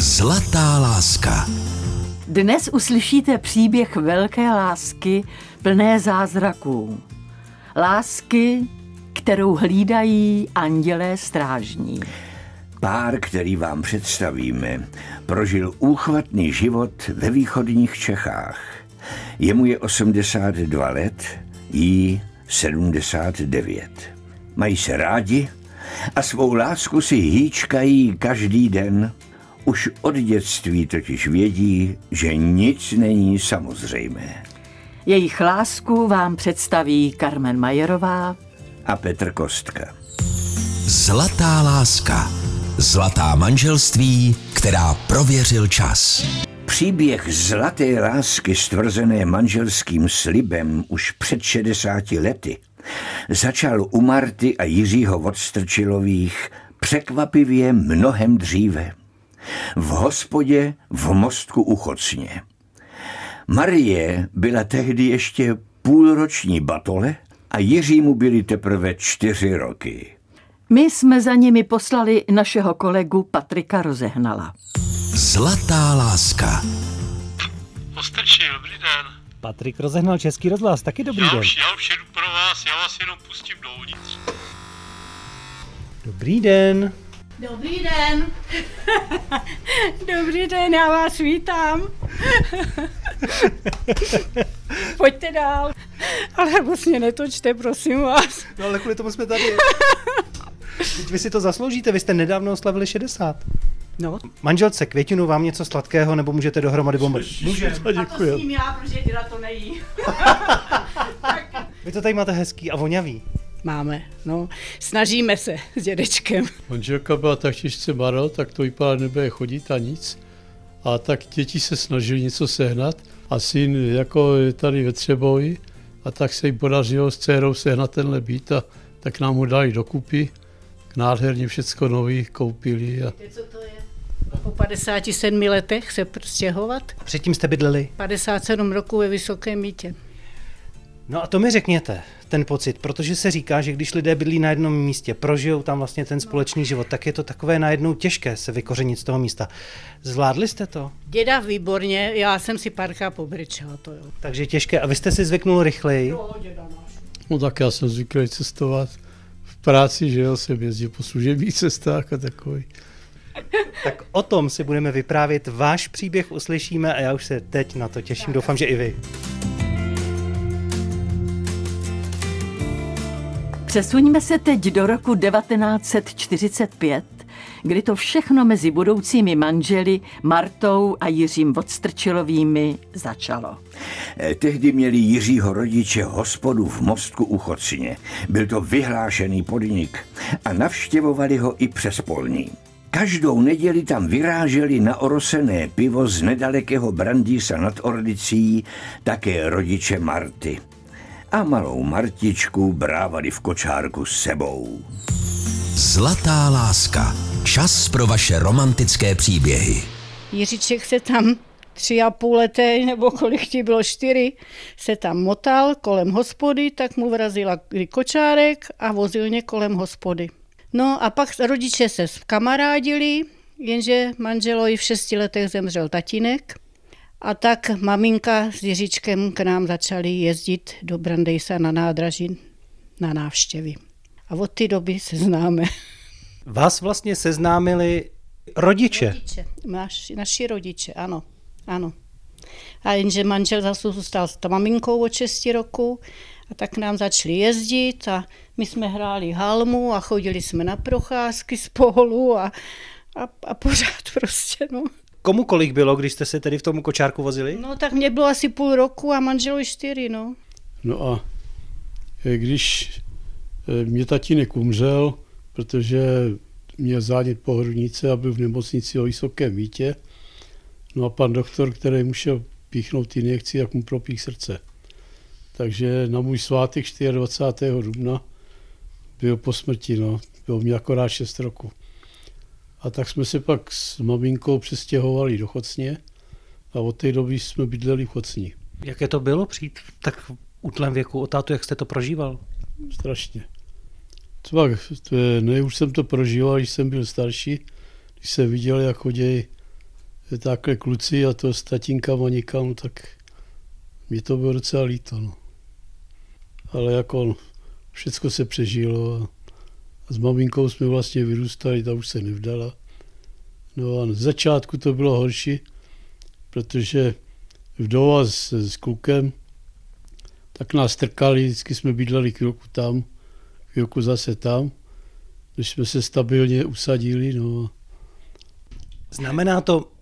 Zlatá láska. Dnes uslyšíte příběh velké lásky plné zázraků. Lásky, kterou hlídají andělé strážní. Pár, který vám představíme, prožil úchvatný život ve východních Čechách. Jemu je 82 let, jí 79. Mají se rádi a svou lásku si hýčkají každý den. Už od dětství totiž vědí, že nic není samozřejmé. Jejich lásku vám představí Carmen Majerová a Petr Kostka. Zlatá láska. Zlatá manželství, která prověřil čas. Příběh zlaté lásky stvrzené manželským slibem už před 60 lety začal u Marty a Jiřího Vodstrčilových překvapivě mnohem dříve. V hospodě v mostku u Chocně. Marie byla tehdy ještě půlroční batole a Jiřímu byly teprve čtyři roky. My jsme za nimi poslali našeho kolegu Patrika Rozehnala. Zlatá láska. Ostrčil, dobrý den. Patrik rozehnal Český rozhlas, taky dobrý já den. Už, já už jedu pro vás, já vás jenom pustím dovnitř. Dobrý den. Dobrý den. Dobrý den, já vás vítám. Pojďte dál. Ale vlastně netočte, prosím vás. No ale kvůli tomu jsme tady. Teď vy si to zasloužíte, vy jste nedávno oslavili 60. No, Manželce Květinu vám něco sladkého, nebo můžete dohromady bomby? Může. a to s ním já, protože děda to nejí. Vy to tady máte hezký a voňavý. Máme, no. Snažíme se s dědečkem. Manželka byla tak těžce barel, tak to vypadá, nebude chodit a nic. A tak děti se snažili něco sehnat a syn jako je tady ve Třeboji a tak se jim podařilo s dcerou sehnat tenhle byt a tak nám ho dali dokupy. Nádherně všecko nový koupili a Co to je? Po 57 letech se stěhovat. Předtím jste bydleli. 57 roku ve Vysokém mítě. No a to mi řekněte, ten pocit, protože se říká, že když lidé bydlí na jednom místě, prožijou tam vlastně ten společný život, tak je to takové najednou těžké se vykořenit z toho místa. Zvládli jste to? Děda výborně, já jsem si párkrát pobrečela, to jo. Takže těžké. A vy jste si zvyknul rychleji? Jo, děda náš. no tak já jsem zvyklý cestovat v práci, že jo, jsem jezdil po služebních cestách a takový. Tak o tom si budeme vyprávět, váš příběh uslyšíme a já už se teď na to těším, doufám, že i vy. Přesuňme se teď do roku 1945, kdy to všechno mezi budoucími manželi Martou a Jiřím Vodstrčilovými začalo. Eh, Tehdy měli Jiřího rodiče hospodu v mostku u Chocině. Byl to vyhlášený podnik a navštěvovali ho i přes polní. Každou neděli tam vyráželi na orosené pivo z nedalekého Brandýsa nad Orlicí také rodiče Marty. A malou Martičku brávali v kočárku s sebou. Zlatá láska. Čas pro vaše romantické příběhy. Jiříček se tam tři a půl leté, nebo kolik ti bylo, čtyři, se tam motal kolem hospody, tak mu vrazila kočárek a vozil mě kolem hospody. No a pak rodiče se kamarádili, jenže manželovi v šesti letech zemřel tatínek a tak maminka s Jiříčkem k nám začali jezdit do Brandejsa na nádraží na návštěvy. A od té doby se známe. Vás vlastně seznámili rodiče. Rodiče, naši, naši rodiče, ano, ano. A jenže manžel zase zůstal s maminkou od 6 roku a tak nám začali jezdit a my jsme hráli halmu a chodili jsme na procházky spolu a, a, a pořád prostě, no. Komu kolik bylo, když jste se tedy v tom kočárku vozili? No tak mě bylo asi půl roku a manželovi čtyři, no. No a eh, když eh, mě tatínek umřel, protože měl zánět pohrudnice a byl v nemocnici o Vysokém mítě, no a pan doktor, který musel píchnout injekci, jak mu propích srdce. Takže na můj svátek 24. dubna byl po smrti, no. Bylo mi akorát 6 roku. A tak jsme se pak s maminkou přestěhovali do Chocně a od té doby jsme bydleli v Chocni. Jaké to bylo přijít v tak útlém věku o tátu, jak jste to prožíval? Strašně. Třeba ne, už jsem to prožíval, když jsem byl starší, když jsem viděl, jak chodí takhle kluci a to s tatínkama nikam, tak mi to bylo docela líto. No. Ale jako všechno se přežilo a s maminkou jsme vlastně vyrůstali, ta už se nevdala. No a z začátku to bylo horší, protože vdova s, s klukem, tak nás trkali, vždycky jsme bydleli chvilku tam, chvilku zase tam, než jsme se stabilně usadili. No. Znamená to,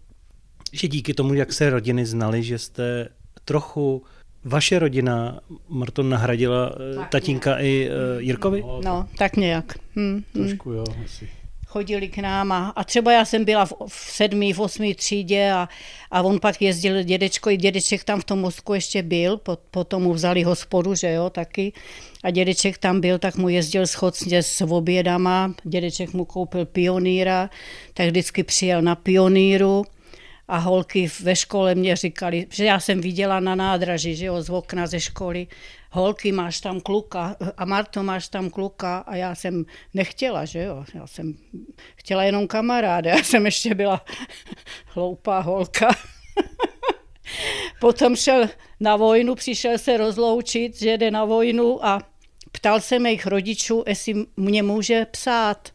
že díky tomu, jak se rodiny znaly, že jste trochu vaše rodina, Marton, nahradila eh, tak tatínka nějak. i uh, Jirkovi? No, tak nějak. Hm, hm. Trošku jo, asi chodili k nám a, a třeba já jsem byla v, v sedmý, v osmý třídě a, a on pak jezdil dědečko, i dědeček tam v tom mozku ještě byl, po, potom mu vzali hospodu, že jo, taky. A dědeček tam byl, tak mu jezdil schodně s obědama, dědeček mu koupil pionýra, tak vždycky přijel na pioníru a holky ve škole mě říkali, že já jsem viděla na nádraží, že jo, z okna ze školy, holky, máš tam kluka a Marto, máš tam kluka a já jsem nechtěla, že jo, já jsem chtěla jenom kamaráda, já jsem ještě byla hloupá holka. Potom šel na vojnu, přišel se rozloučit, že jde na vojnu a ptal se mých rodičů, jestli mě může psát.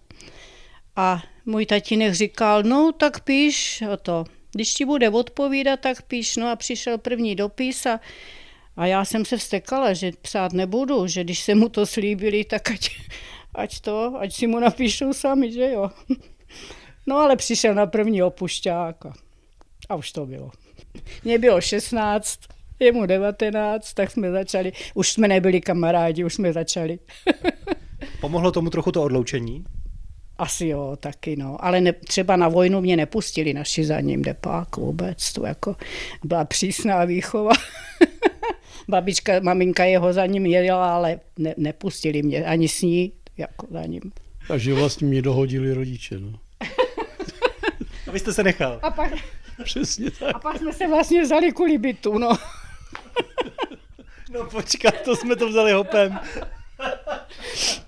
A můj tatínek říkal, no tak píš to. Když ti bude odpovídat, tak píš. No a přišel první dopis a a já jsem se vstekala, že psát nebudu, že když se mu to slíbili, tak ať, ať to, ať si mu napíšou sami, že jo. No ale přišel na první opušťák a, a už to bylo. Mně bylo 16, jemu 19, tak jsme začali, už jsme nebyli kamarádi, už jsme začali. Pomohlo tomu trochu to odloučení? Asi jo, taky no. Ale ne, třeba na vojnu mě nepustili naši za ním depák vůbec. To jako byla přísná výchova. babička, maminka jeho za ním jela, ale ne, nepustili mě ani s ní, jako za ním. Takže vlastně mě dohodili rodiče, no. A vy jste se nechal. A pak, Přesně tak. A pak jsme se vlastně vzali kvůli bytu, no. No počkat, to jsme to vzali hopem.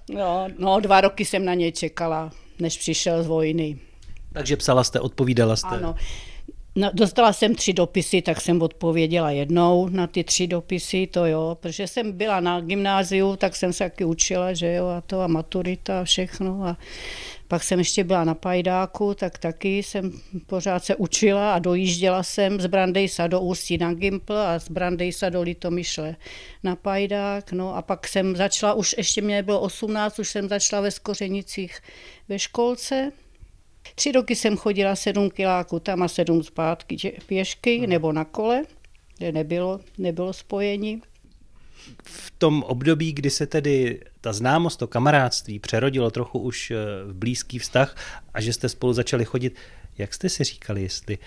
No, no, dva roky jsem na něj čekala, než přišel z vojny. Takže psala jste, odpovídala jste. Ano. No, dostala jsem tři dopisy, tak jsem odpověděla jednou na ty tři dopisy, to jo, protože jsem byla na gymnáziu, tak jsem se taky učila, že jo, a to a maturita a všechno a pak jsem ještě byla na Pajdáku, tak taky jsem pořád se učila a dojížděla jsem z Brandejsa do Ústí na Gimpl a z Brandejsa do Litomyšle na Pajdák. No a pak jsem začala, už ještě mě bylo 18, už jsem začala ve Skořenicích ve školce, Tři roky jsem chodila sedm kiláků tam a sedm zpátky pěšky hmm. nebo na kole, kde nebylo, nebylo spojení. V tom období, kdy se tedy ta známost, to kamarádství přerodilo trochu už eh, v blízký vztah a že jste spolu začali chodit, jak jste si říkali, jestli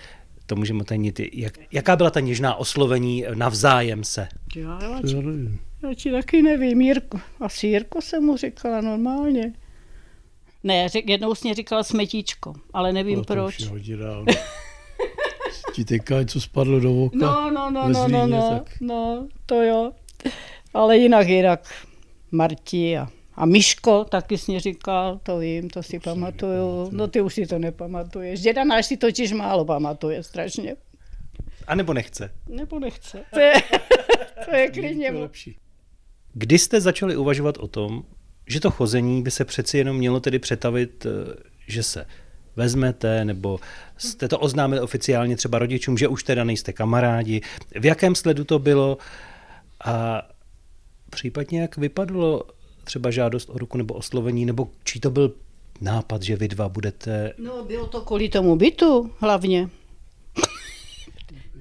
to můžeme tajnit, jak, jaká byla ta něžná oslovení navzájem se? Já, já, já, já ti taky nevím, Jirko, asi Jirko jsem mu říkala normálně. Ne, řek, jednou jsi mě říkala smetíčko, ale nevím no, proč. Ti teďka co spadlo do oka? No, no, no, no, no, no, tak... no, to jo. Ale jinak, jinak Marti a, a Miško taky jsi mě říkal, to vím, to si pamatuju. No ty už si to nepamatuješ. Děda náš si totiž málo pamatuje strašně. A nebo nechce? Nebo nechce. To je, to je klidně lepší. Kdy jste začali uvažovat o tom, že to chození by se přeci jenom mělo tedy přetavit, eh, že se vezmete, nebo jste to oznámili oficiálně třeba rodičům, že už teda nejste kamarádi. V jakém sledu to bylo a případně jak vypadlo třeba žádost o ruku nebo oslovení, nebo čí to byl nápad, že vy dva budete... No bylo to kvůli tomu bytu hlavně.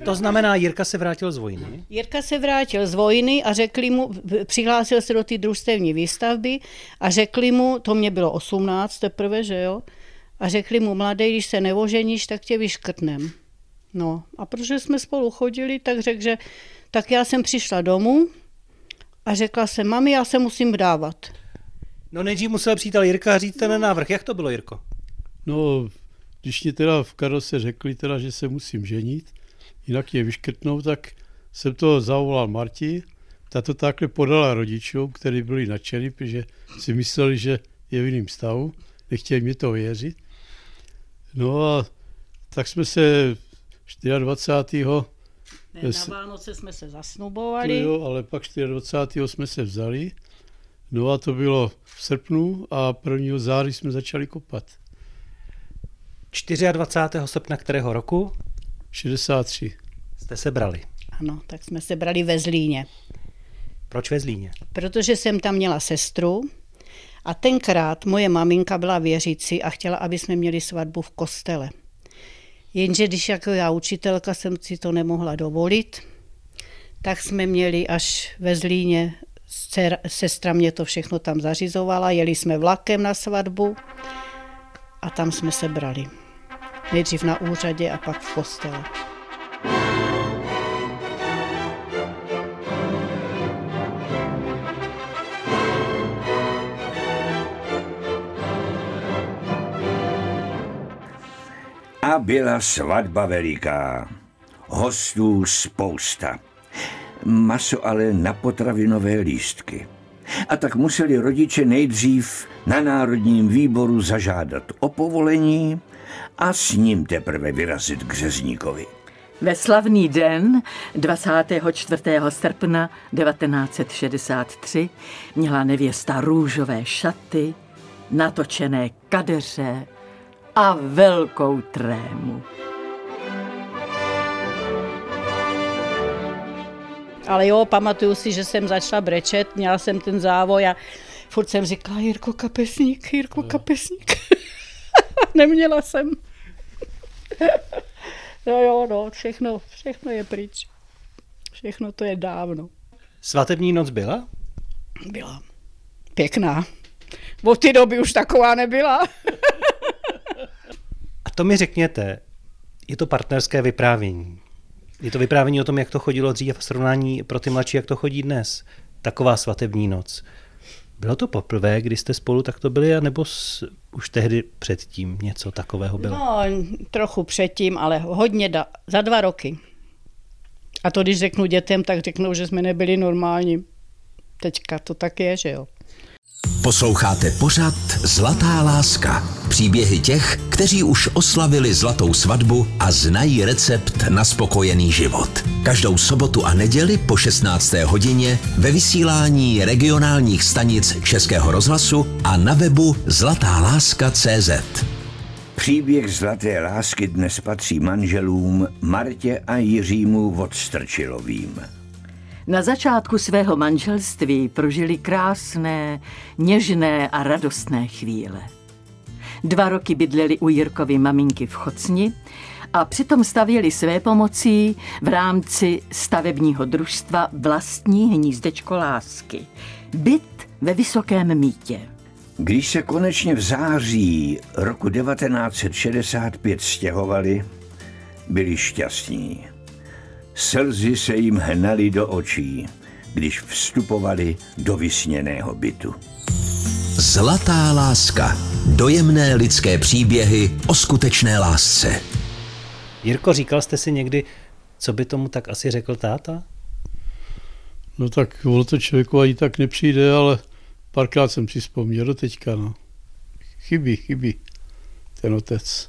To znamená, Jirka se vrátil z vojny? Jirka se vrátil z vojny a řekli mu, přihlásil se do té družstevní výstavby a řekli mu, to mě bylo 18 teprve, že jo, a řekli mu, mladý, když se nevoženíš, tak tě vyškrtnem. No a protože jsme spolu chodili, tak řekl, že tak já jsem přišla domů a řekla jsem, mami, já se musím vdávat. No nejdřív musel přítel Jirka a říct ten návrh. Jak to bylo, Jirko? No, když mě teda v Karose řekli teda, že se musím ženit, jinak je vyškrtnou, tak jsem to zavolal Marti, ta to takhle podala rodičům, kteří byli nadšení, protože si mysleli, že je v jiném stavu, nechtěli mi to věřit. No a tak jsme se 24. Ne, na Vánoce jsme se To zasnubovali. jo, ale pak 24. jsme se vzali. No a to bylo v srpnu a 1. září jsme začali kopat. 24. srpna kterého roku 63. jste se brali? Ano, tak jsme se brali ve Zlíně. Proč ve Zlíně? Protože jsem tam měla sestru a tenkrát moje maminka byla věřící a chtěla, aby jsme měli svatbu v kostele. Jenže když jako já učitelka jsem si to nemohla dovolit, tak jsme měli až ve Zlíně, sestra mě to všechno tam zařizovala, jeli jsme vlakem na svatbu a tam jsme se brali. Nejdřív na úřadě a pak v kostele. A byla svatba veliká. Hostů spousta. Maso ale na potravinové lístky. A tak museli rodiče nejdřív na Národním výboru zažádat o povolení a s ním teprve vyrazit k řezníkovi. Ve slavný den 24. srpna 1963 měla nevěsta růžové šaty, natočené kadeře a velkou trému. Ale jo, pamatuju si, že jsem začala brečet, měla jsem ten závoj a furt jsem říkala, Jirko Kapesník, Jirko Kapesník. Neměla jsem. no jo, no, všechno, všechno je pryč. Všechno to je dávno. Svatební noc byla? Byla pěkná. Od té doby už taková nebyla. A to mi řekněte, je to partnerské vyprávění. Je to vyprávění o tom, jak to chodilo dřív v srovnání pro ty mladší, jak to chodí dnes. Taková svatební noc. Bylo to poprvé, kdy jste spolu takto byli, nebo už tehdy předtím něco takového bylo? No, trochu předtím, ale hodně da, za dva roky. A to, když řeknu dětem, tak řeknou, že jsme nebyli normální. Teďka to tak je, že jo. Posloucháte pořad Zlatá láska. Příběhy těch, kteří už oslavili zlatou svatbu a znají recept na spokojený život. Každou sobotu a neděli po 16. hodině ve vysílání regionálních stanic Českého rozhlasu a na webu zlatáláska.cz. Příběh zlaté lásky dnes patří manželům Martě a Jiřímu Vodstrčilovým. Na začátku svého manželství prožili krásné, něžné a radostné chvíle. Dva roky bydleli u Jirkovy maminky v Chocni a přitom stavěli své pomocí v rámci stavebního družstva vlastní hnízdečko lásky. Byt ve Vysokém mítě. Když se konečně v září roku 1965 stěhovali, byli šťastní. Slzy se jim hnaly do očí, když vstupovali do vysněného bytu. Zlatá láska. Dojemné lidské příběhy o skutečné lásce. Jirko, říkal jste si někdy, co by tomu tak asi řekl táta? No tak ono to člověku ani tak nepřijde, ale párkrát jsem si vzpomněl do teďka, no. Chybí, chybí ten otec.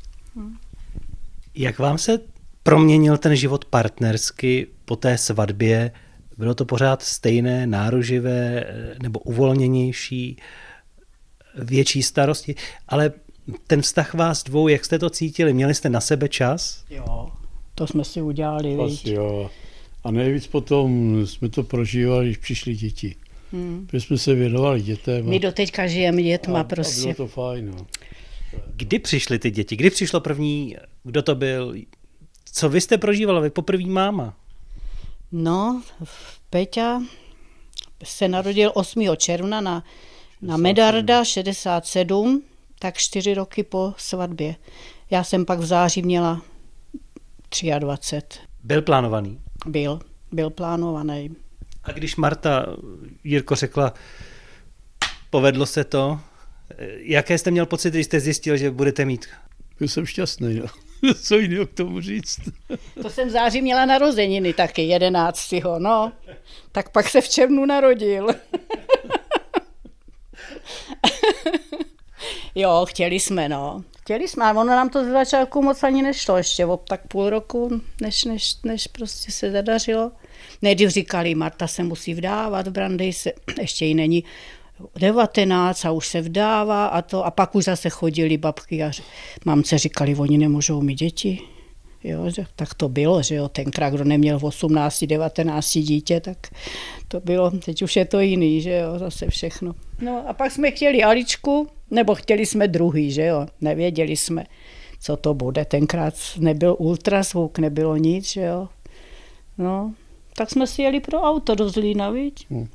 Jak vám se proměnil ten život partnersky po té svatbě? Bylo to pořád stejné, náruživé eh, nebo uvolněnější, větší starosti? Ale ten vztah vás dvou, jak jste to cítili? Měli jste na sebe čas? Jo, to jsme si udělali, Asi viď? jo. A nejvíc potom jsme to prožívali, když přišli děti. Hmm. Protože jsme se věnovali dětem. a- My do teďka žijeme dětma a, A prostě. bylo to fajn, no. Kdy přišly ty děti? Kdy přišlo první? Kdo to byl? Co vy jste prožívala? Vy poprvé máma. No, Peťa se narodil 8. června na, na Medarda 67, tak čtyři roky po svatbě. Já jsem pak v září měla 23. Byl plánovaný. Byl, byl plánovaný. A když Marta Jirko řekla, povedlo se to, eh, jaké jste měl pocit, když jste zjistil, že budete mít? Byl jsem šťastný, no. Co jiného k tomu říct? To jsem v září měla narozeniny taky, 11. no. Tak pak se v červnu narodil. jo, chtěli jsme, no. chtěli jsme, ale ono nám to z začátku moc ani nešlo, ještě o tak půl roku, než, než, než prostě se zadařilo. Nejdřív říkali, Marta se musí vdávat, v Brandej se, ještě jí není 19 a už se vdává a to. A pak už zase chodili babky a mamce říkali, oni nemůžou mít děti. Jo, že, tak to bylo, že jo, tenkrát, kdo neměl v 18, 19 dítě, tak to bylo, teď už je to jiný, že jo, zase všechno. No a pak jsme chtěli Aličku, nebo chtěli jsme druhý, že jo, nevěděli jsme, co to bude. Tenkrát nebyl ultrazvuk, nebylo nic, že jo. No, tak jsme si jeli pro auto do Zlína, viď? Hmm.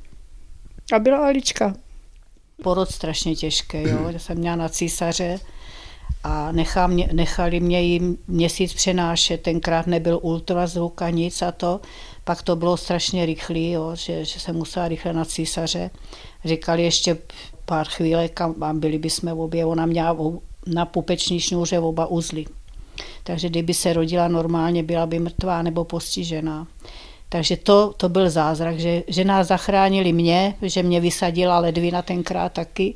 A byla Alička. Porod strašně těžké, jo, že jsem měla na císaře a nechá mě, nechali mě ji měsíc přenášet, tenkrát nebyl ultrazvuk a nic a to, pak to bylo strašně rychlý, jo, že, že jsem musela rychle na císaře. Říkali ještě pár chvílek a byli bychom obě, ona měla na pupeční šňůře oba uzly. Takže kdyby se rodila normálně, byla by mrtvá nebo postižená. Takže to, to byl zázrak, že, že nás zachránili mě, že mě vysadila ledvina tenkrát taky.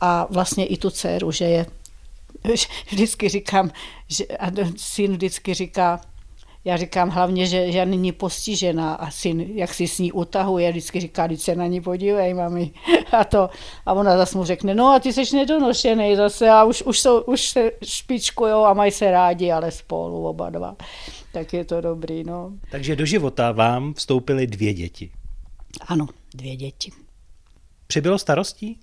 A vlastně i tu dceru, že je vždycky říkám, že, a syn vždycky říká, já říkám hlavně, že, že není postižená a syn, jak si s ní utahuje, vždycky říká, když se na ní podívej, mami. A, to, a ona zase mu řekne, no a ty jsi nedonošený zase a už, už, jsou, už se špičkujou a mají se rádi, ale spolu oba dva. Tak je to dobrý, no. Takže do života vám vstoupily dvě děti. Ano, dvě děti. Přibylo starostí?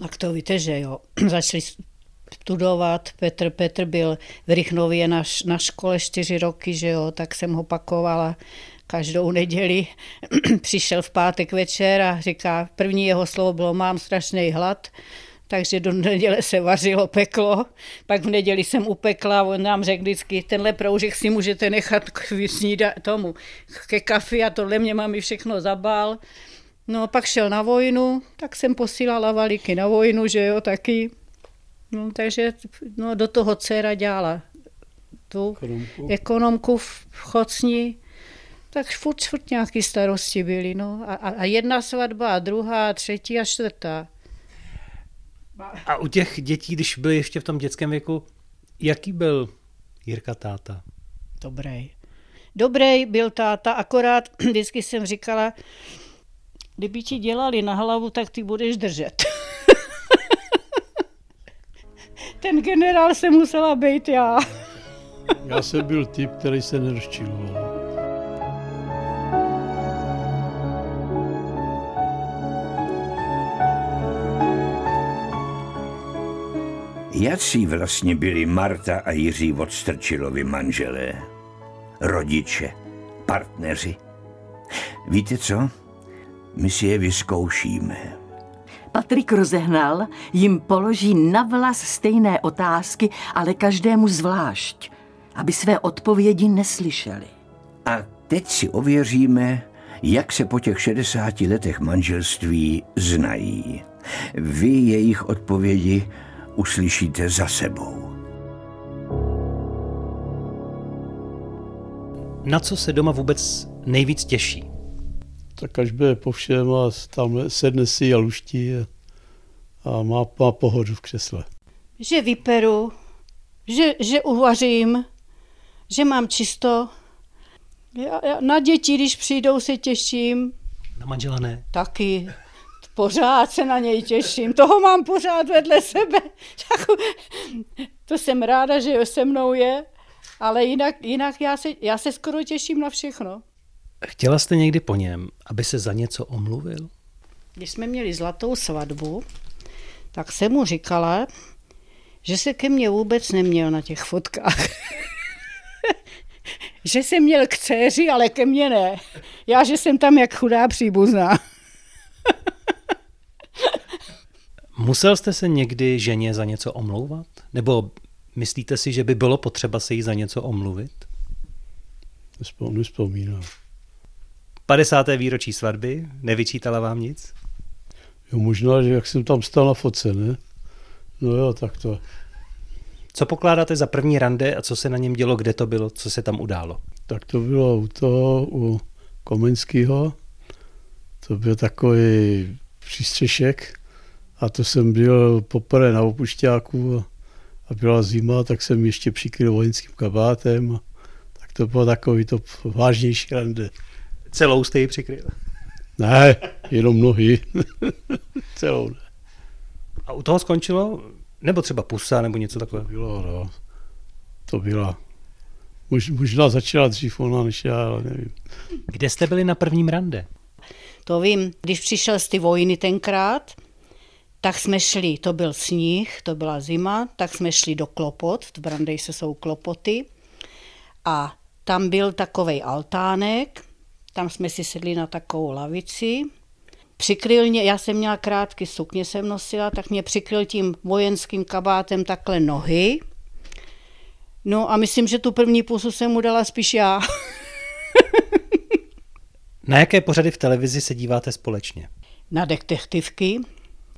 Tak to víte, že jo. Začali studovat. Petr, Petr byl v Rychnově na, na škole čtyři roky, že jo, tak jsem ho pakovala každou neděli. Přišel v pátek večer a říká, první jeho slovo bylo, mám strašný hlad, takže do neděle se vařilo peklo. Pak v neděli jsem upekla, on nám řekl vždycky, tenhle proužek si můžete nechat k snída, tomu, ke kafi a tohle mě mami všechno zabal. No pak šel na vojnu, tak jsem posílala valíky na vojnu, že jo, taky. No, takže no, do toho dcera dělala tu ekonomku, ekonomku v Chocni, tak furt, furt nějaké starosti byly. No. A, a jedna svatba, a druhá, a třetí a čtvrtá. A u těch dětí, když byli ještě v tom dětském věku, jaký byl Jirka táta? Dobrý. Dobrý byl táta, akorát vždycky jsem říkala, kdyby ti dělali na hlavu, tak ty budeš držet. ten generál se musela být já. já jsem byl typ, který se nerozčiloval. Jací vlastně byli Marta a Jiří Odstrčilovi manželé? Rodiče, partneři. Víte co? My si je vyzkoušíme. Patrik rozehnal, jim položí na vlas stejné otázky, ale každému zvlášť, aby své odpovědi neslyšeli. A teď si ověříme, jak se po těch 60 letech manželství znají. Vy jejich odpovědi uslyšíte za sebou. Na co se doma vůbec nejvíc těší? Tak až bude po všem a tam sedne si a luští a, a má, má pohodu v křesle. Že vyperu, že, že uvařím, že mám čisto. Já, já, na děti, když přijdou, se těším. Na manžela ne? Taky. Pořád se na něj těším. Toho mám pořád vedle sebe. to jsem ráda, že se mnou je. Ale jinak, jinak já, se, já se skoro těším na všechno. Chtěla jste někdy po něm, aby se za něco omluvil? Když jsme měli zlatou svatbu, tak jsem mu říkala, že se ke mně vůbec neměl na těch fotkách. že jsem měl k dceři, ale ke mně ne. Já, že jsem tam jak chudá příbuzná. Musel jste se někdy ženě za něco omlouvat? Nebo myslíte si, že by bylo potřeba se jí za něco omluvit? Nespomínám. 50. výročí svatby, nevyčítala vám nic? Jo, možná, že jak jsem tam stal na foce, ne? No jo, tak to. Co pokládáte za první rande a co se na něm dělo, kde to bylo, co se tam událo? Tak to bylo u toho, u Komenského. To byl takový přístřešek a to jsem byl poprvé na opušťáku a byla zima, tak jsem ještě přikryl vojenským kabátem. Tak to bylo takový to vážnější rande. Celou jste ji přikryl. Ne, jenom nohy. Celou ne. A u toho skončilo? Nebo třeba pusa, nebo něco takového? Bylo, no. To byla. Mož, možná začala dřív ona než já, ale nevím. Kde jste byli na prvním rande? To vím, když přišel z ty vojny tenkrát, tak jsme šli, to byl sníh, to byla zima, tak jsme šli do Klopot, v Brandejse jsou Klopoty a tam byl takový altánek, tam jsme si sedli na takovou lavici, přikryl mě, já jsem měla krátké sukně, jsem nosila, tak mě přikryl tím vojenským kabátem takhle nohy. No a myslím, že tu první pusu jsem mu dala spíš já. Na jaké pořady v televizi se díváte společně? Na detektivky.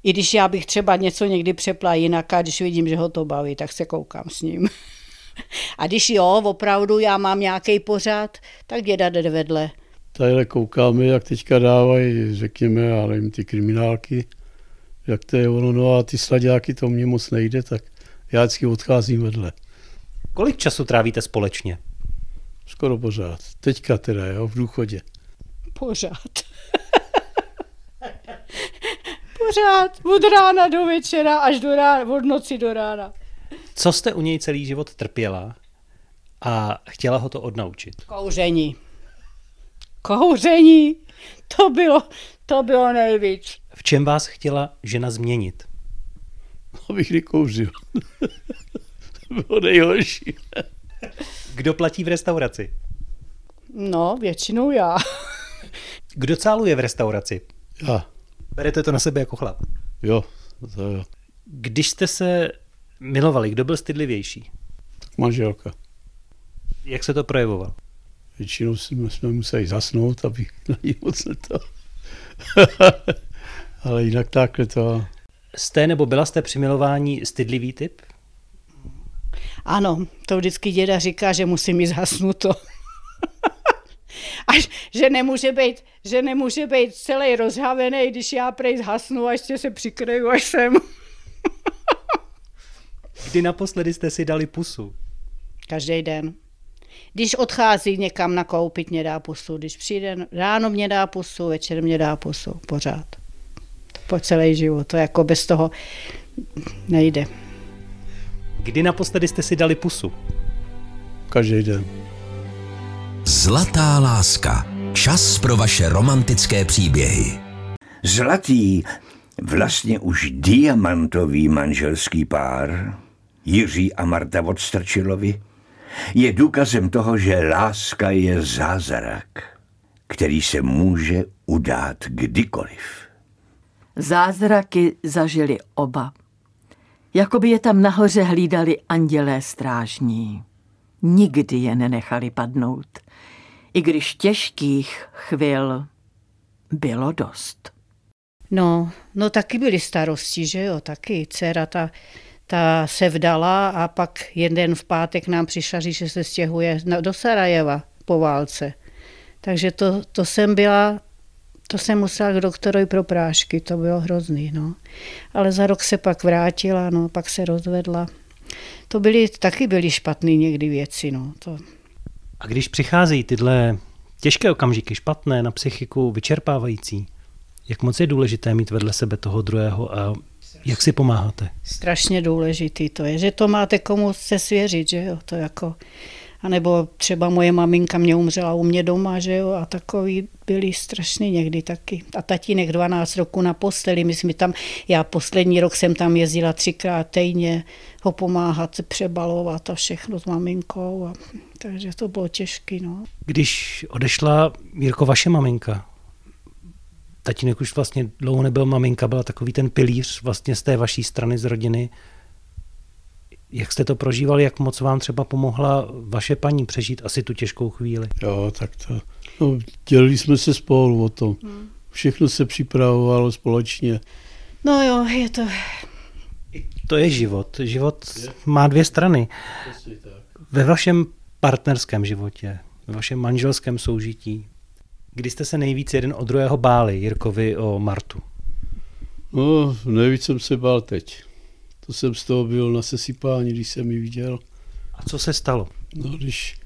I když já bych třeba něco někdy přepla jinak a když vidím, že ho to baví, tak se koukám s ním. A když jo, opravdu já mám nějaký pořad, tak děda jde vedle. Tady koukáme, jak teďka dávají, řekněme, já nevím, ty kriminálky, jak to je ono, no a ty sladáky, to mě moc nejde, tak já vždycky odcházím vedle. Kolik času trávíte společně? Skoro pořád. Teďka teda, jo, v důchodě. Pořád. pořád. Od rána do večera až do rána, od noci do rána. Co jste u něj celý život trpěla a chtěla ho to odnaučit? Kouření. Kouření. To bylo, to bylo nejvíc. V čem vás chtěla žena změnit? Abych nekouřil. to bylo nejhorší. Kdo platí v restauraci? No, většinou já. Kdo cáluje v restauraci? Já. Berete to na sebe jako chlap. Jo, to jo. Když jste se milovali, kdo byl stydlivější? Tak manželka. Jak se to projevovalo? Většinou jsme, jsme museli zasnout, aby na ní moc to. Ale jinak takhle to... Jste nebo byla jste při milování stydlivý typ? Ano, to vždycky děda říká, že musí mít zhasnuto. Až, že nemůže být, že nemůže být celý rozhavený, když já prej zhasnu a ještě se přikryju, až jsem. Kdy naposledy jste si dali pusu? Každý den. Když odchází někam nakoupit, mě dá pusu. Když přijde ráno, mě dá pusu, večer mě dá pusu. Pořád. Po celý život. To jako bez toho nejde. Kdy naposledy jste si dali pusu? Každý den. Zlatá láska. Čas pro vaše romantické příběhy. Zlatý, vlastně už diamantový manželský pár, Jiří a Marta Odstrčilovi, je důkazem toho, že láska je zázrak, který se může udát kdykoliv. Zázraky zažili oba. Jakoby je tam nahoře hlídali andělé strážní. Nikdy je nenechali padnout. I když těžkých chvil bylo dost. No, no taky byly starosti, že jo, taky. Dcera ta, ta se vdala a pak jeden v pátek nám přišla říct, že se stěhuje do Sarajeva po válce. Takže to, to jsem byla, to jsem musela k doktorovi pro prášky, to bylo hrozný, no. Ale za rok se pak vrátila, no, pak se rozvedla. To byly, taky byly špatné někdy věci, no. To... A když přicházejí tyhle těžké okamžiky, špatné na psychiku, vyčerpávající, jak moc je důležité mít vedle sebe toho druhého a jak si pomáháte? Strašně důležitý to je, že to máte komu se svěřit, že jo, to jako, a nebo třeba moje maminka mě umřela u mě doma, že jo, a takový byli strašný někdy taky. A tatínek 12 roku na posteli, my jsme tam, já poslední rok jsem tam jezdila třikrát týdně ho pomáhat přebalovat a všechno s maminkou, a, takže to bylo těžké, no. Když odešla Jirko vaše maminka, tatínek už vlastně dlouho nebyl maminka, byla takový ten pilíř vlastně z té vaší strany, z rodiny. Jak jste to prožívali, jak moc vám třeba pomohla vaše paní přežít asi tu těžkou chvíli? Jo, tak to, no, dělili jsme se spolu o tom. Všechno se připravovalo společně. No jo, je to... To je život. Život má dvě strany. Ve vašem partnerském životě, ve vašem manželském soužití, Kdy jste se nejvíc jeden od druhého báli, Jirkovi o Martu? No, nejvíc jsem se bál teď. to jsem z toho byl na sesypání, když jsem ji viděl. A co se stalo? No, když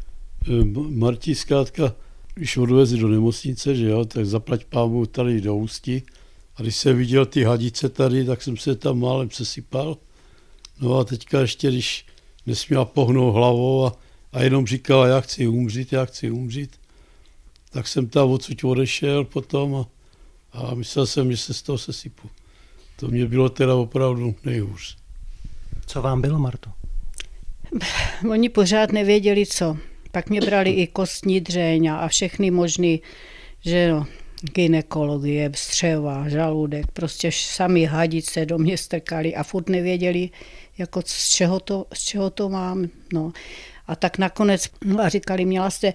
eh, Marti zkrátka, když odvezli do nemocnice, že jo, tak zaplať pámu tady do ústí. A když jsem viděl ty hadice tady, tak jsem se tam málem sesypal. No a teďka ještě, když nesměla pohnout hlavou a, a jenom říkala, já chci umřít, já chci umřít, tak jsem tam odsud odešel potom a, a myslel jsem, že se z toho sesypu. To mě bylo teda opravdu nejhůř. Co vám bylo, Marto? Oni pořád nevěděli, co. Pak mě brali i kostní dřeň a všechny možný, že no, ginekologie, střeva, žaludek, prostě sami hadice do mě strkali a furt nevěděli, jako z čeho to, z čeho to mám. No. A tak nakonec no a říkali, měla jste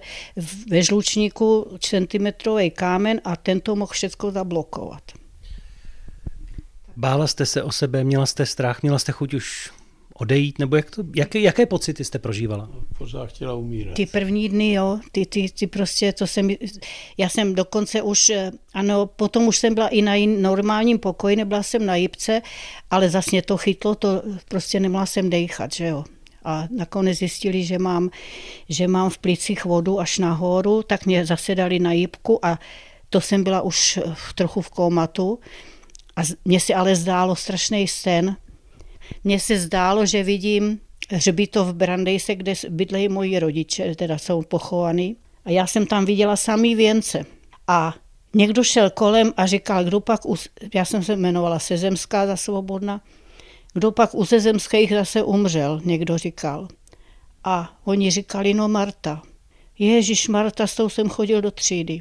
ve žlučníku centimetrový kámen a ten to mohl všechno zablokovat. Bála jste se o sebe, měla jste strach, měla jste chuť už odejít, nebo jak to, jaké, jaké pocity jste prožívala? Pořád chtěla umírat. Ty první dny, jo, ty, ty, ty prostě, to jsem, já jsem dokonce už, eh, ano, potom už jsem byla i na jin, normálním pokoji, nebyla jsem na jipce, ale zase mě to chytlo, to prostě nemohla jsem dechat, že jo. A nakonec zjistili, že mám, že mám v plicích vodu až nahoru, tak mě zase dali na jipku a to jsem byla už eh, trochu v komatu. A mně se ale zdálo strašný sen, mně se zdálo, že vidím hřbitov v Brandejse, kde bydlejí moji rodiče, teda jsou pochovaní. A já jsem tam viděla samý věnce. A někdo šel kolem a říkal, kdo pak, u, já jsem se jmenovala Sezemská za svobodna, kdo pak u Sezemských zase umřel, někdo říkal. A oni říkali, no Marta. Ježíš Marta, s tou jsem chodil do třídy.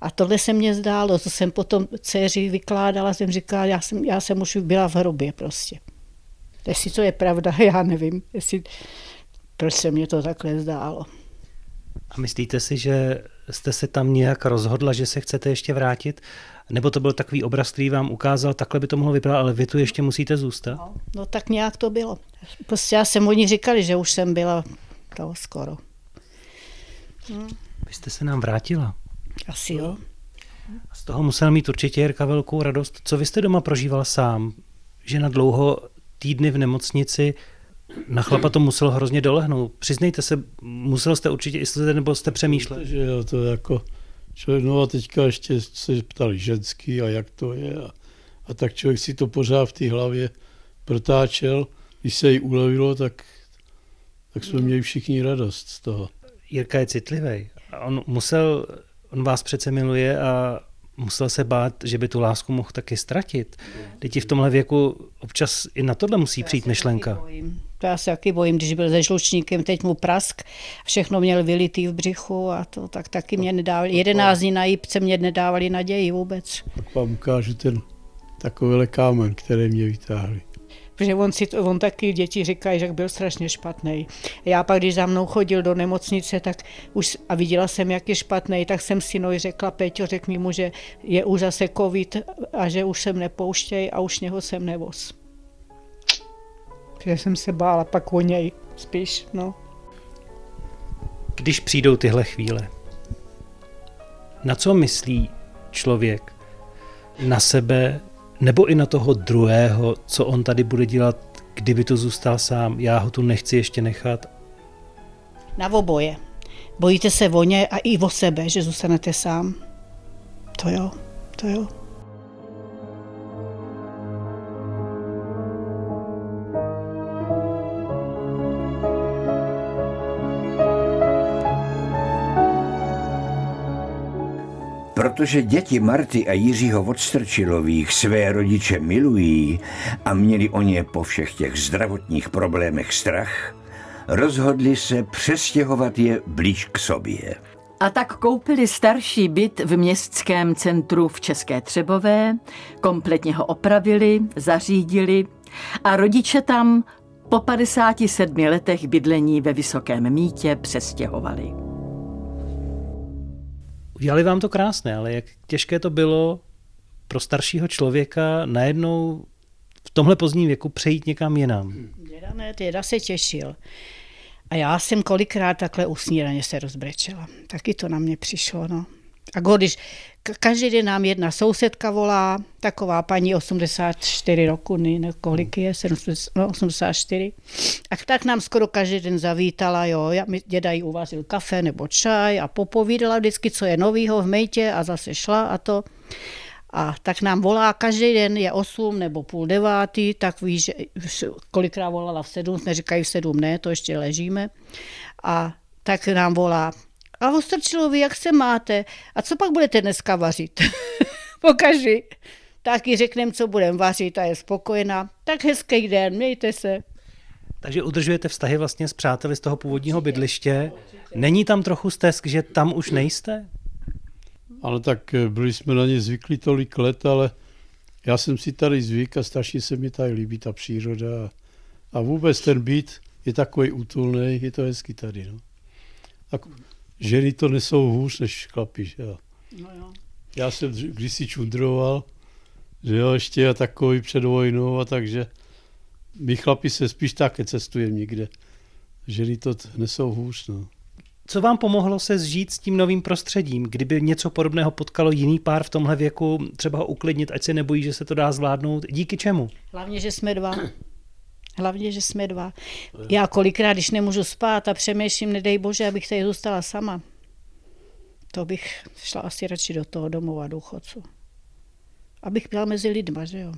A tohle se mně zdálo, co jsem potom dceři vykládala, jsem říkala, já jsem, já jsem už byla v hrobě prostě. Jestli to je pravda, já nevím, jestli, proč se mě to takhle zdálo. A myslíte si, že jste se tam nějak rozhodla, že se chcete ještě vrátit? Nebo to byl takový obraz, který vám ukázal, takhle by to mohlo vypadat, ale vy tu ještě musíte zůstat? No, no tak nějak to bylo. Prostě já jsem oni říkali, že už jsem byla toho skoro. Hmm. Vy jste se nám vrátila. Asi jo. Z toho musel mít určitě Jirka velkou radost. Co vy jste doma prožíval sám? Že na dlouho týdny v nemocnici, na chlapa to muselo hrozně dolehnout. Přiznejte se, musel jste určitě i slizet, nebo jste přemýšleli? Že jo, to jako člověk, no a teďka ještě se ptali ženský a jak to je. A, a tak člověk si to pořád v té hlavě protáčel. Když se jí ulevilo, tak, tak jsme měli všichni radost z toho. Jirka je citlivý. On musel, on vás přece miluje a musel se bát, že by tu lásku mohl taky ztratit. Teď v tomhle věku občas i na tohle musí to přijít myšlenka. To já se taky bojím, když byl se žlučníkem, teď mu prask, všechno měl vylitý v břichu a to tak taky mě nedávali. Jedenáct dní na jípce mě nedávali naději vůbec. Pak vám ukážu ten takovýhle kámen, který mě vytáhli protože on, si, on taky děti říkají, že byl strašně špatný. Já pak, když za mnou chodil do nemocnice tak už, a viděla jsem, jak je špatný, tak jsem synovi řekla, Peťo, řekl mu, že je už zase covid a že už jsem nepouštěj a už něho jsem nevoz. Že jsem se bála pak o něj spíš, no. Když přijdou tyhle chvíle, na co myslí člověk? Na sebe, nebo i na toho druhého, co on tady bude dělat, kdyby to zůstal sám, já ho tu nechci ještě nechat? Na oboje. Bojíte se o ně a i o sebe, že zůstanete sám. To jo, to jo. Protože děti Marty a Jiřího Vodstrčilových své rodiče milují a měli o ně po všech těch zdravotních problémech strach, rozhodli se přestěhovat je blíž k sobě. A tak koupili starší byt v městském centru v České Třebové, kompletně ho opravili, zařídili a rodiče tam po 57 letech bydlení ve Vysokém mítě přestěhovali. Udělali vám to krásné, ale jak těžké to bylo pro staršího člověka najednou v tomhle pozdním věku přejít někam jinam. Děda ne, děda se těšil. A já jsem kolikrát takhle u snídaně se rozbrečela. Taky to na mě přišlo, no. A když každý den nám jedna sousedka volá, taková paní 84 roku, ne, kolik je, 70, no, 84. A tak nám skoro každý den zavítala, jo, mi děda jí uvařil kafe nebo čaj a popovídala vždycky, co je novýho v mejtě a zase šla a to. A tak nám volá, každý den je 8 nebo půl devátý, tak víš, kolikrát volala v 7, jsme říkají v 7 ne, to ještě ležíme. A tak nám volá, a Ostrčilovi, jak se máte? A co pak budete dneska vařit? Pokaži. Tak ji řekneme, co budeme vařit a je spokojená. Tak hezký den, mějte se. Takže udržujete vztahy vlastně s přáteli z toho původního bydliště. Není tam trochu stesk, že tam už nejste? Ale tak eh, byli jsme na ně zvyklí tolik let, ale já jsem si tady zvyk a strašně se mi tady líbí ta příroda. A vůbec ten byt je takový útulný, je to hezky tady. No. Tak ženy to nesou hůř než chlapi. Že jo. No jo. Já jsem kdysi čundroval, že jo, ještě a takový před vojnou a takže my chlapi se spíš také cestujeme někde. Ženy to nesou hůř. No. Co vám pomohlo se zžít s tím novým prostředím? Kdyby něco podobného potkalo jiný pár v tomhle věku, třeba ho uklidnit, ať se nebojí, že se to dá zvládnout. Díky čemu? Hlavně, že jsme dva. Hlavně, že jsme dva. Já kolikrát, když nemůžu spát a přemýšlím, nedej bože, abych tady zůstala sama, to bych šla asi radši do toho domova důchodců. Abych byla mezi lidma, že jo.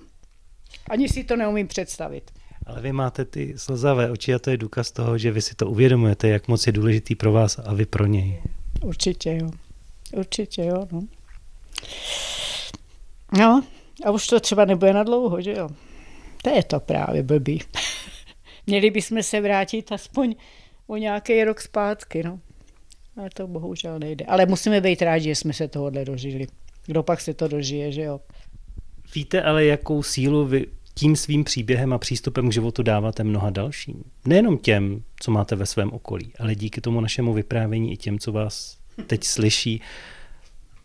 Ani si to neumím představit. Ale vy máte ty slzavé oči a to je důkaz toho, že vy si to uvědomujete, jak moc je důležitý pro vás a vy pro něj. Určitě jo. Určitě jo, no. No, a už to třeba nebude na dlouho, že jo. To je to právě blbý. Měli bychom se vrátit aspoň o nějaký rok zpátky, no. Ale to bohužel nejde. Ale musíme být rádi, že jsme se tohohle dožili. Kdo pak se to dožije, že jo? Víte ale, jakou sílu vy tím svým příběhem a přístupem k životu dáváte mnoha dalším. Nejenom těm, co máte ve svém okolí, ale díky tomu našemu vyprávění i těm, co vás teď slyší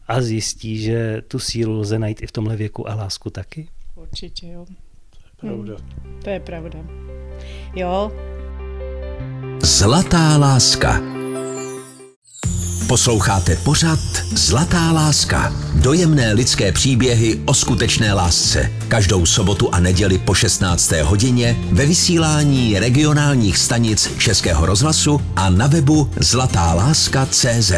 a zjistí, že tu sílu lze najít i v tomhle věku a lásku taky. Určitě jo. To je pravda. Hmm, to je pravda. Jo. Zlatá láska. Posloucháte pořad Zlatá láska. Dojemné lidské příběhy o skutečné lásce. Každou sobotu a neděli po 16. hodině ve vysílání regionálních stanic Českého rozhlasu a na webu zlatáláska.cz.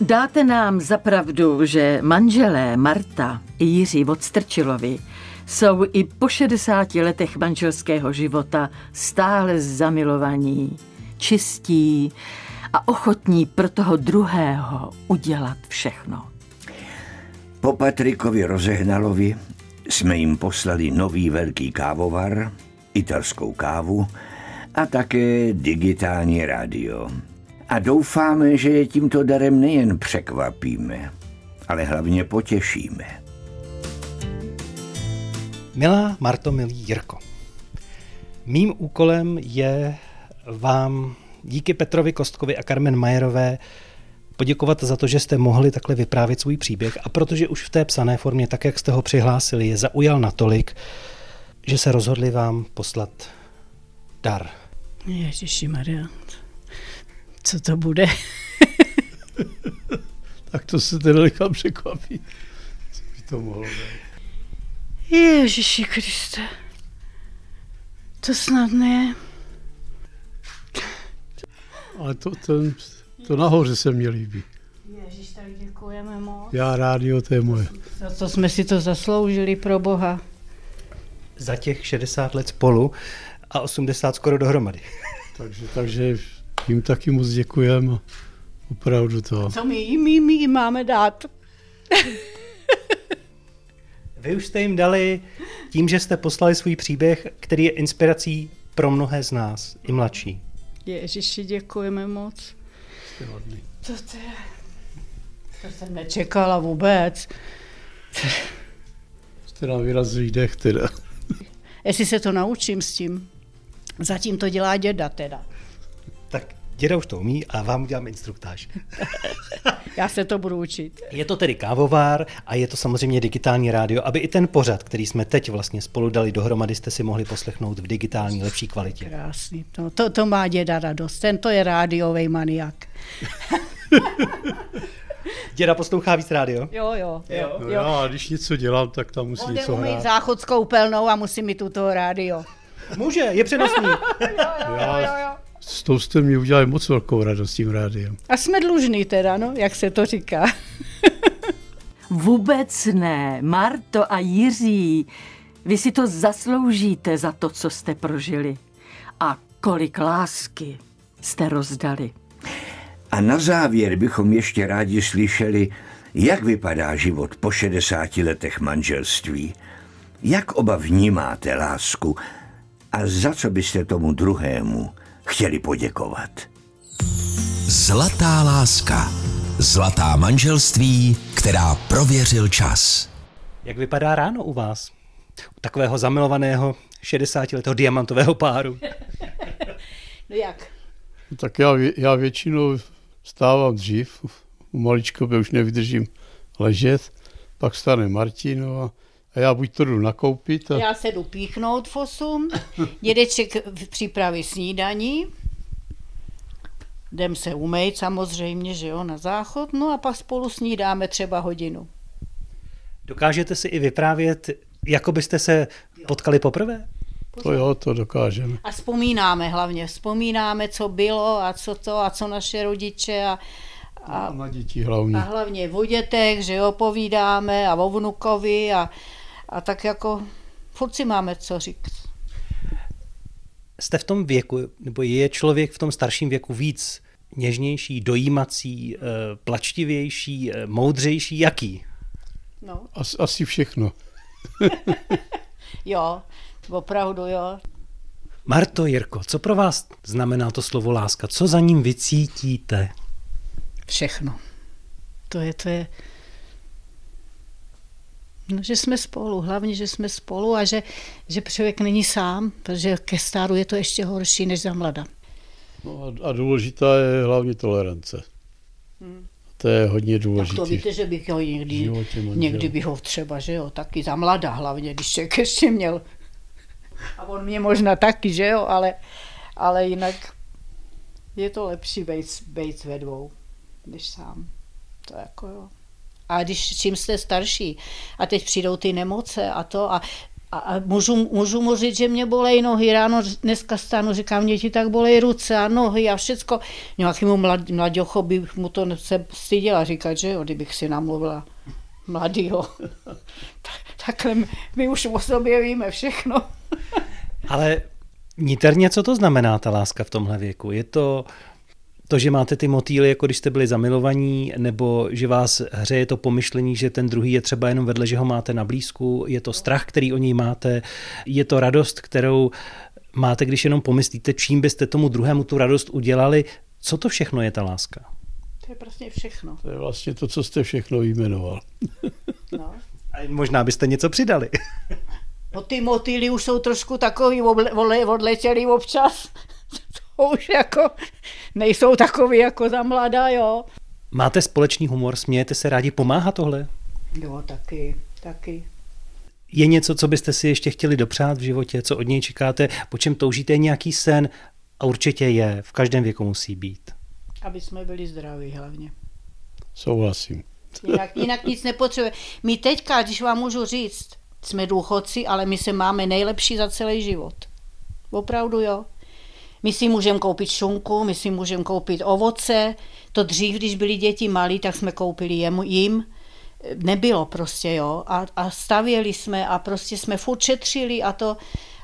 Dáte nám zapravdu, že manželé Marta i Jiří Odstrčilovi jsou i po 60 letech manželského života stále zamilovaní, čistí, a ochotní pro toho druhého udělat všechno. Po Patrikovi Rozehnalovi jsme jim poslali nový velký kávovar, italskou kávu a také digitální rádio. A doufáme, že je tímto darem nejen překvapíme, ale hlavně potěšíme. Milá Marto, milý Jirko, mým úkolem je vám díky Petrovi Kostkovi a Carmen Majerové poděkovat za to, že jste mohli takhle vyprávět svůj příběh a protože už v té psané formě, tak jak jste ho přihlásili, je zaujal natolik, že se rozhodli vám poslat dar. Ježiši Maria, co to bude? tak to se teda nechám překvapit. Co by to mohlo být? Ježiši Kriste. To snad ne. Ale to, ten, to nahoře se mě líbí. Ježíš, tak děkujeme moc. Já rádio, to je moje. Za co jsme si to zasloužili pro Boha. Za těch 60 let spolu a 80 skoro dohromady. takže, takže jim taky moc děkujeme. Opravdu to. Co my, my, my jim máme dát? Vy už jste jim dali tím, že jste poslali svůj příběh, který je inspirací pro mnohé z nás, i mladší. Ježiši, děkujeme moc. Jste hodný. Co to je? To jsem nečekala vůbec. Jste nám vyrazili dech teda. Jestli se to naučím s tím. Zatím to dělá děda teda. Děda už to umí a vám udělám instruktáž. Já se to budu učit. Je to tedy kávovár a je to samozřejmě digitální rádio, aby i ten pořad, který jsme teď vlastně spolu dali dohromady, jste si mohli poslechnout v digitální lepší kvalitě. Krásný. No, to, to má děda radost. Ten to je rádiový maniak. Děda poslouchá víc rádio? Jo, jo, jo. No já, když něco dělám, tak tam musí On něco hrát. záchod s koupelnou a musí mít tuto rádio. Může, je přenosný. Já, s tou jste mi udělali moc velkou radost tím rádiem. A jsme dlužní teda, no, jak se to říká. Vůbec ne. Marto a Jiří, vy si to zasloužíte za to, co jste prožili. A kolik lásky jste rozdali. A na závěr bychom ještě rádi slyšeli, jak vypadá život po 60 letech manželství. Jak oba vnímáte lásku a za co byste tomu druhému chtěli poděkovat. Zlatá láska. Zlatá manželství, která prověřil čas. Jak vypadá ráno u vás? U takového zamilovaného 60-letého diamantového páru. No jak? Tak já, já většinou stávám dřív, u malička už nevydržím ležet, pak stane Martin a, a já buď to jdu nakoupit a Já se jdu píchnout v 8, dědeček připraví snídaní, jdem se umýt samozřejmě, že jo, na záchod, no a pak spolu snídáme třeba hodinu. Dokážete si i vyprávět, jako byste se potkali poprvé? to jo, to dokážeme. A vzpomínáme hlavně, vzpomínáme, co bylo a co to a co naše rodiče a, A a, na děti hlavně. a hlavně o dětech, že jo, povídáme a o vnukovi a, a tak jako furt si máme co říct. Jste v tom věku, nebo je člověk v tom starším věku víc něžnější, dojímací, eh, plačtivější, eh, moudřejší, jaký? No, As, asi všechno. jo, opravdu jo. Marto, Jirko, co pro vás znamená to slovo láska? Co za ním vycítíte? Všechno. To je, to je, no, že jsme spolu, hlavně, že jsme spolu a že, že člověk není sám, protože ke stáru je to ještě horší než za mlada. No a, a důležitá je hlavně tolerance. To je hodně Tak důležité. to víte, že bych ho někdy, někdy bych ho třeba, že jo, taky za mlada hlavně, když člověk ještě měl. A on mě možná taky, že jo, ale, ale jinak je to lepší být, být ve dvou, než sám. To jako jo. A když čím jste starší a teď přijdou ty nemoce a to a, a, a můžu, můžu mu říct, že mě bolej nohy, ráno dneska stanu, říkám, mě ti tak bolej ruce a nohy a všecko. Nějakému mlad, mladěcho by mu to se styděla říkat, že jo, kdybych si namluvila mladýho. Tak, takhle my, my už o sobě víme všechno. Ale niterně, co to znamená ta láska v tomhle věku? Je to to, že máte ty motýly, jako když jste byli zamilovaní, nebo že vás hřeje to pomyšlení, že ten druhý je třeba jenom vedle, že ho máte na blízku, je to strach, který o něj máte, je to radost, kterou máte, když jenom pomyslíte, čím byste tomu druhému tu radost udělali. Co to všechno je ta láska? To je prostě všechno. To je vlastně to, co jste všechno jmenoval. No. A možná byste něco přidali. No ty motýly už jsou trošku takový odle, odle, odletělý občas. To už jako nejsou takový jako za mladá, jo. Máte společný humor, smějete se rádi, pomáhá tohle? Jo, taky, taky. Je něco, co byste si ještě chtěli dopřát v životě, co od něj čekáte, po čem toužíte, je nějaký sen? A určitě je, v každém věku musí být. Aby jsme byli zdraví hlavně. Souhlasím. Jinak, jinak nic nepotřebuje. My teďka, když vám můžu říct, jsme důchodci, ale my se máme nejlepší za celý život. Opravdu jo. My si můžeme koupit šunku, my si můžeme koupit ovoce. To dřív, když byli děti malí, tak jsme koupili jemu, jim. Nebylo prostě, jo. A, a stavěli jsme a prostě jsme furt šetřili a to.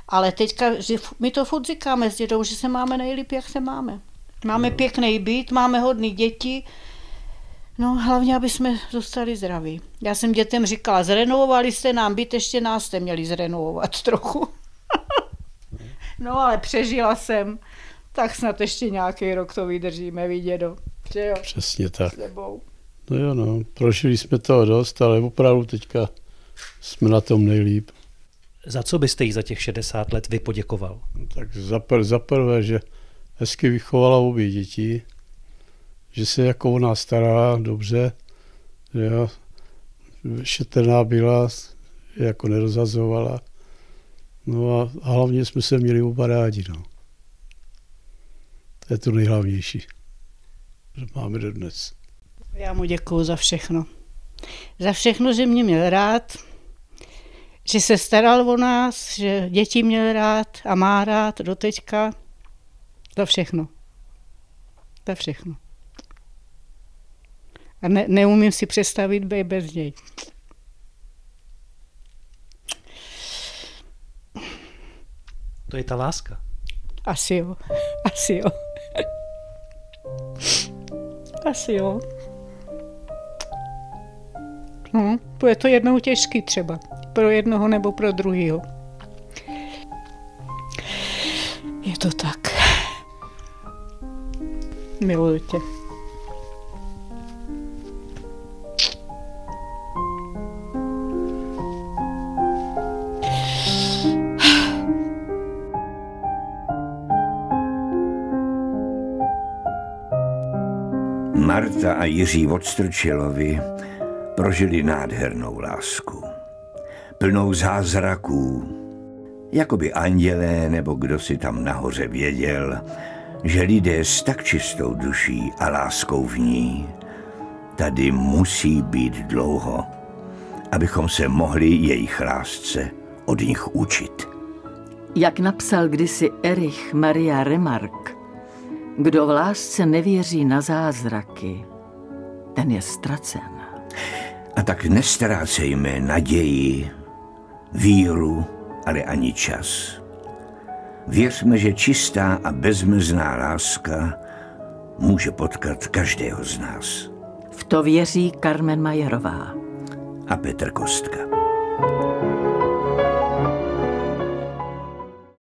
Ale teďka, že my to furt říkáme s dědou, že se máme nejlíp, jak se máme. Máme pěkný byt, máme hodný děti, No, hlavně, aby jsme zůstali zdraví. Já jsem dětem říkala, zrenovovali jste nám byt, ještě nás jste měli zrenovovat trochu. No, ale přežila jsem, tak snad ještě nějaký rok to vydržíme, vidědo. Že jo, Přesně tak. s tebou. No jo, no, prožili jsme toho dost, ale opravdu teďka jsme na tom nejlíp. Za co byste jí za těch 60 let vy poděkoval? Tak za, pr- za prvé, že hezky vychovala obě děti, že se jako o nás stará dobře, že jo, šetrná byla, jako nerozhazovala. No a, a hlavně jsme se měli oba rádi, no. To je to nejhlavnější, že máme dodnes. Já mu děkuju za všechno. Za všechno, že mě měl rád, že se staral o nás, že děti měl rád a má rád do teďka. Za všechno. Za všechno. A ne, neumím si představit být bez něj. To je ta láska. Asi jo. Asi jo. Asi jo. No, bude to jednou těžký třeba. Pro jednoho nebo pro druhého. Je to tak. Miluju tě. A Jiří Odstrčilovi prožili nádhernou lásku. Plnou zázraků, jako by andělé nebo kdo si tam nahoře věděl, že lidé s tak čistou duší a láskou v ní tady musí být dlouho, abychom se mohli jejich lásce od nich učit. Jak napsal kdysi Erich Maria Remark, kdo v lásce nevěří na zázraky, ten je ztracen. A tak nestrácejme naději, víru, ale ani čas. Věřme, že čistá a bezmezná láska může potkat každého z nás. V to věří Carmen Majerová. A Petr Kostka.